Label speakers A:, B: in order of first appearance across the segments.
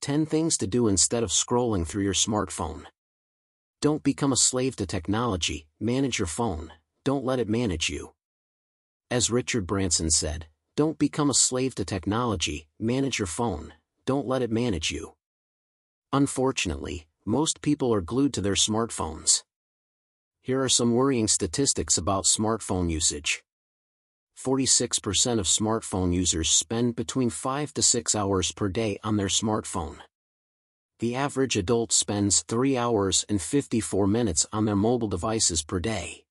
A: 10 things to do instead of scrolling through your smartphone. Don't become a slave to technology, manage your phone, don't let it manage you. As Richard Branson said, don't become a slave to technology, manage your phone, don't let it manage you. Unfortunately, most people are glued to their smartphones. Here are some worrying statistics about smartphone usage. 46% of smartphone users spend between 5 to 6 hours per day on their smartphone. The average adult spends 3 hours and 54 minutes on their mobile devices per day.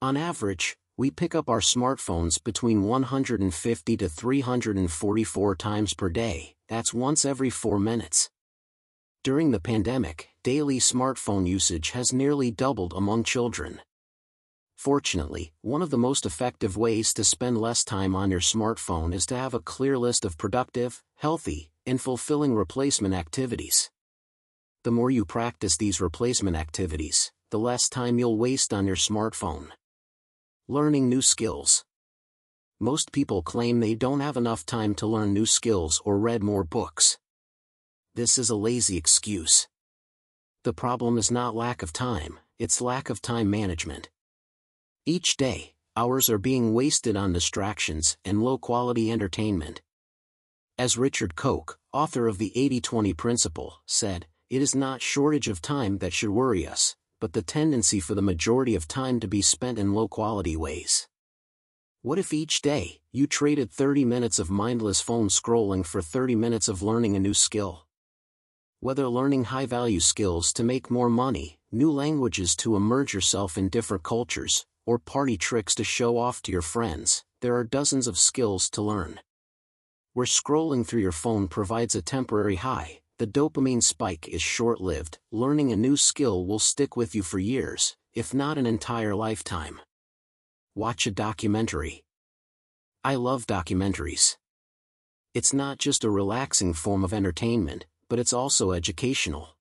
A: On average, we pick up our smartphones between 150 to 344 times per day, that's once every 4 minutes. During the pandemic, daily smartphone usage has nearly doubled among children. Fortunately, one of the most effective ways to spend less time on your smartphone is to have a clear list of productive, healthy, and fulfilling replacement activities. The more you practice these replacement activities, the less time you'll waste on your smartphone. Learning new skills. Most people claim they don't have enough time to learn new skills or read more books. This is a lazy excuse. The problem is not lack of time, it's lack of time management. Each day, hours are being wasted on distractions and low-quality entertainment. As Richard Koch, author of the 80-20 Principle, said, it is not shortage of time that should worry us, but the tendency for the majority of time to be spent in low-quality ways. What if each day, you traded 30 minutes of mindless phone scrolling for 30 minutes of learning a new skill? Whether learning high-value skills to make more money, new languages to immerse yourself in different cultures, or party tricks to show off to your friends, there are dozens of skills to learn. Where scrolling through your phone provides a temporary high, the dopamine spike is short-lived, learning a new skill will stick with you for years, if not an entire lifetime. Watch a documentary. I love documentaries. It's not just a relaxing form of entertainment, but it's also educational.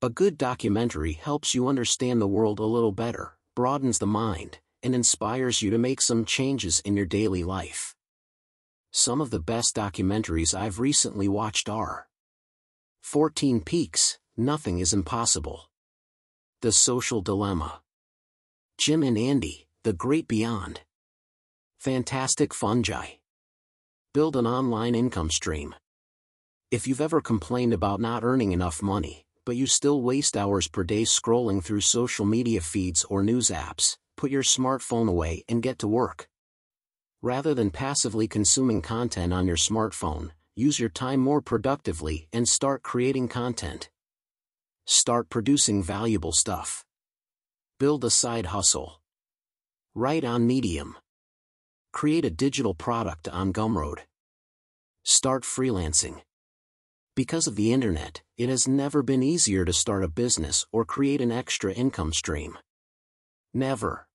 A: A good documentary helps you understand the world a little better, broadens the mind, and inspires you to make some changes in your daily life. Some of the best documentaries I've recently watched are 14 Peaks, Nothing is Impossible. The Social Dilemma. Jim and Andy, The Great Beyond. Fantastic Fungi. Build an online income stream. If you've ever complained about not earning enough money, but you still waste hours per day scrolling through social media feeds or news apps, put your smartphone away and get to work. Rather than passively consuming content on your smartphone, use your time more productively and start creating content. Start producing valuable stuff. Build a side hustle. Write on Medium. Create a digital product on Gumroad. Start freelancing. Because of the internet, it has never been easier to start a business or create an extra income stream. Never.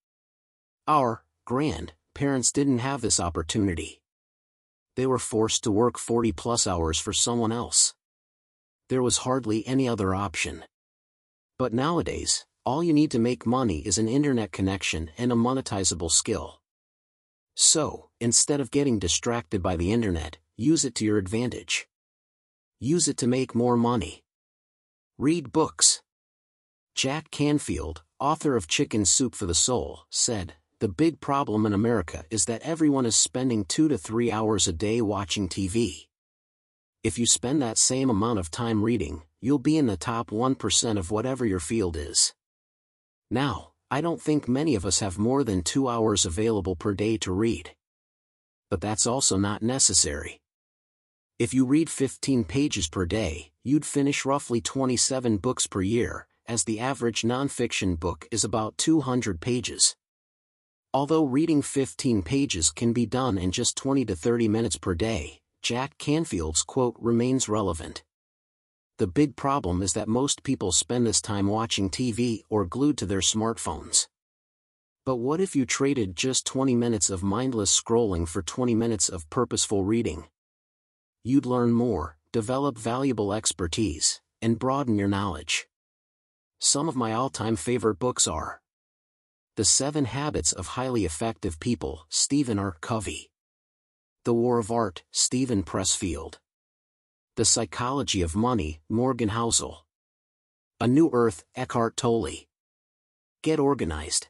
A: Our, grand, parents didn't have this opportunity. They were forced to work 40 plus hours for someone else. There was hardly any other option. But nowadays, all you need to make money is an internet connection and a monetizable skill. So, instead of getting distracted by the internet, use it to your advantage use it to make more money. Read books. Jack Canfield, author of Chicken Soup for the Soul, said, The big problem in America is that everyone is spending two to three hours a day watching TV. If you spend that same amount of time reading, you'll be in the top 1% of whatever your field is. Now, I don't think many of us have more than two hours available per day to read. But that's also not necessary. If you read 15 pages per day, you'd finish roughly 27 books per year, as the average nonfiction book is about 200 pages. Although reading 15 pages can be done in just 20 to 30 minutes per day, Jack Canfield's quote remains relevant. The big problem is that most people spend this time watching TV or glued to their smartphones. But what if you traded just 20 minutes of mindless scrolling for 20 minutes of purposeful reading? You'd learn more, develop valuable expertise, and broaden your knowledge. Some of my all-time favorite books are The Seven Habits of Highly Effective People, Stephen R. Covey. The War of Art, Steven Pressfield. The Psychology of Money, Morgan Housel. A New Earth, Eckhart Tolle. Get organized.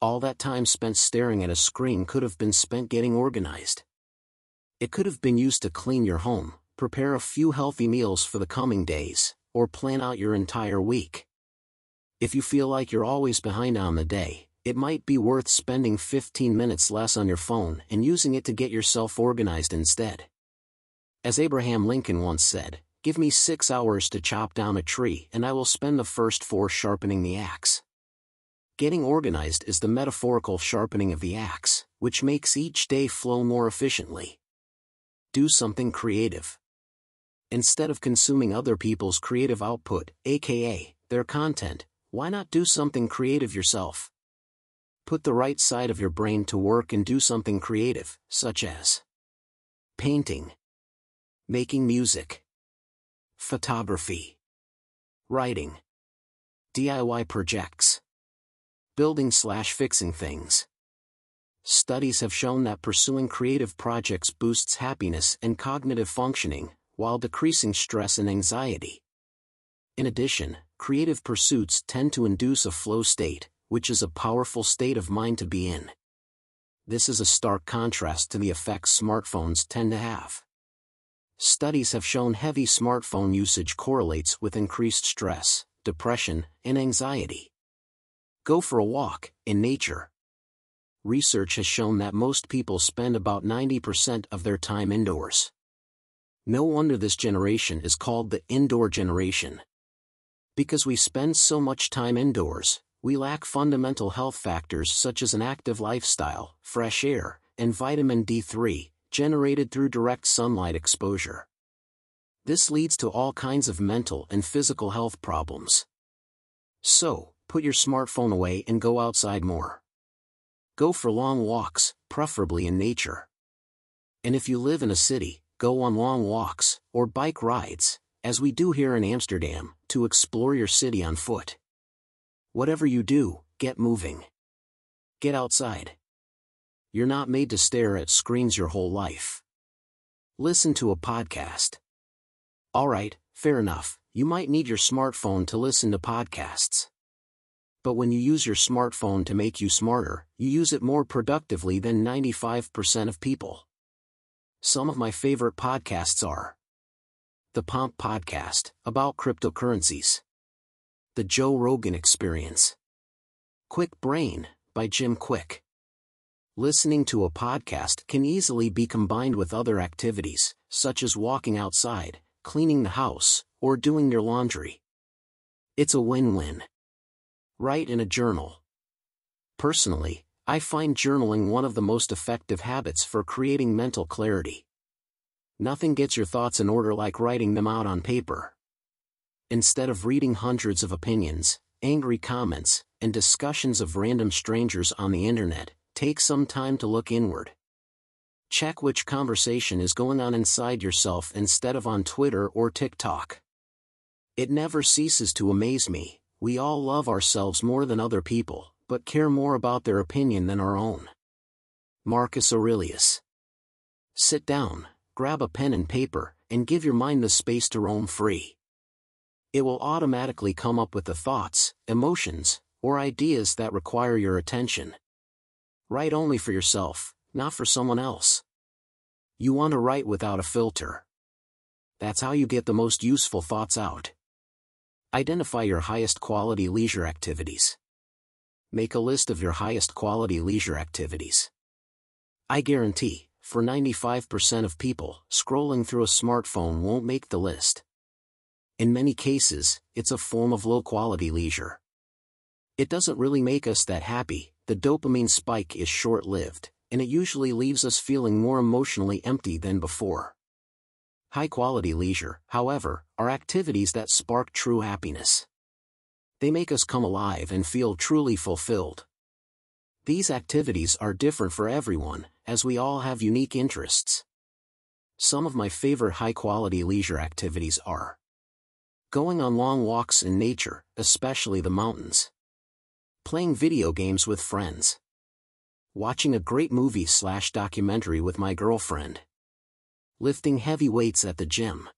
A: All that time spent staring at a screen could have been spent getting organized. It could have been used to clean your home, prepare a few healthy meals for the coming days, or plan out your entire week. If you feel like you're always behind on the day, it might be worth spending 15 minutes less on your phone and using it to get yourself organized instead. As Abraham Lincoln once said, give me six hours to chop down a tree and I will spend the first four sharpening the axe. Getting organized is the metaphorical sharpening of the axe, which makes each day flow more efficiently. Do something creative. Instead of consuming other people's creative output, aka, their content, why not do something creative yourself? Put the right side of your brain to work and do something creative, such as painting, making music, photography, writing, DIY projects building slash fixing things. Studies have shown that pursuing creative projects boosts happiness and cognitive functioning, while decreasing stress and anxiety. In addition, creative pursuits tend to induce a flow state, which is a powerful state of mind to be in. This is a stark contrast to the effects smartphones tend to have. Studies have shown heavy smartphone usage correlates with increased stress, depression, and anxiety. Go for a walk, in nature. Research has shown that most people spend about 90% of their time indoors. No wonder this generation is called the indoor generation. Because we spend so much time indoors, we lack fundamental health factors such as an active lifestyle, fresh air, and vitamin D3, generated through direct sunlight exposure. This leads to all kinds of mental and physical health problems. So, put your smartphone away and go outside more. Go for long walks, preferably in nature. And if you live in a city, go on long walks, or bike rides, as we do here in Amsterdam, to explore your city on foot. Whatever you do, get moving. Get outside. You're not made to stare at screens your whole life. Listen to a podcast. Alright, fair enough, you might need your smartphone to listen to podcasts but when you use your smartphone to make you smarter, you use it more productively than 95% of people. Some of my favorite podcasts are The Pomp Podcast, about cryptocurrencies, The Joe Rogan Experience, Kwik Brain, by Jim Kwik. Listening to a podcast can easily be combined with other activities, such as walking outside, cleaning the house, or doing your laundry. It's a win-win. Write in a journal. Personally, I find journaling one of the most effective habits for creating mental clarity. Nothing gets your thoughts in order like writing them out on paper. Instead of reading hundreds of opinions, angry comments, and discussions of random strangers on the internet, take some time to look inward. Check which conversation is going on inside yourself instead of on Twitter or TikTok. It never ceases to amaze me, we all love ourselves more than other people, but care more about their opinion than our own. Marcus Aurelius. Sit down, grab a pen and paper, and give your mind the space to roam free. It will automatically come up with the thoughts, emotions, or ideas that require your attention. Write only for yourself, not for someone else. You want to write without a filter. That's how you get the most useful thoughts out. Identify your highest quality leisure activities. Make a list of your highest quality leisure activities. I guarantee, for 95% of people, scrolling through a smartphone won't make the list. In many cases, it's a form of low quality leisure. It doesn't really make us that happy, the dopamine spike is short lived, and it usually leaves us feeling more emotionally empty than before. High-quality leisure, however, are activities that spark true happiness. They make us come alive and feel truly fulfilled. These activities are different for everyone, as we all have unique interests. Some of my favorite high-quality leisure activities are going on long walks in nature, especially the mountains, playing video games with friends, watching a great movie slash documentary with my girlfriend, lifting heavy weights at the gym.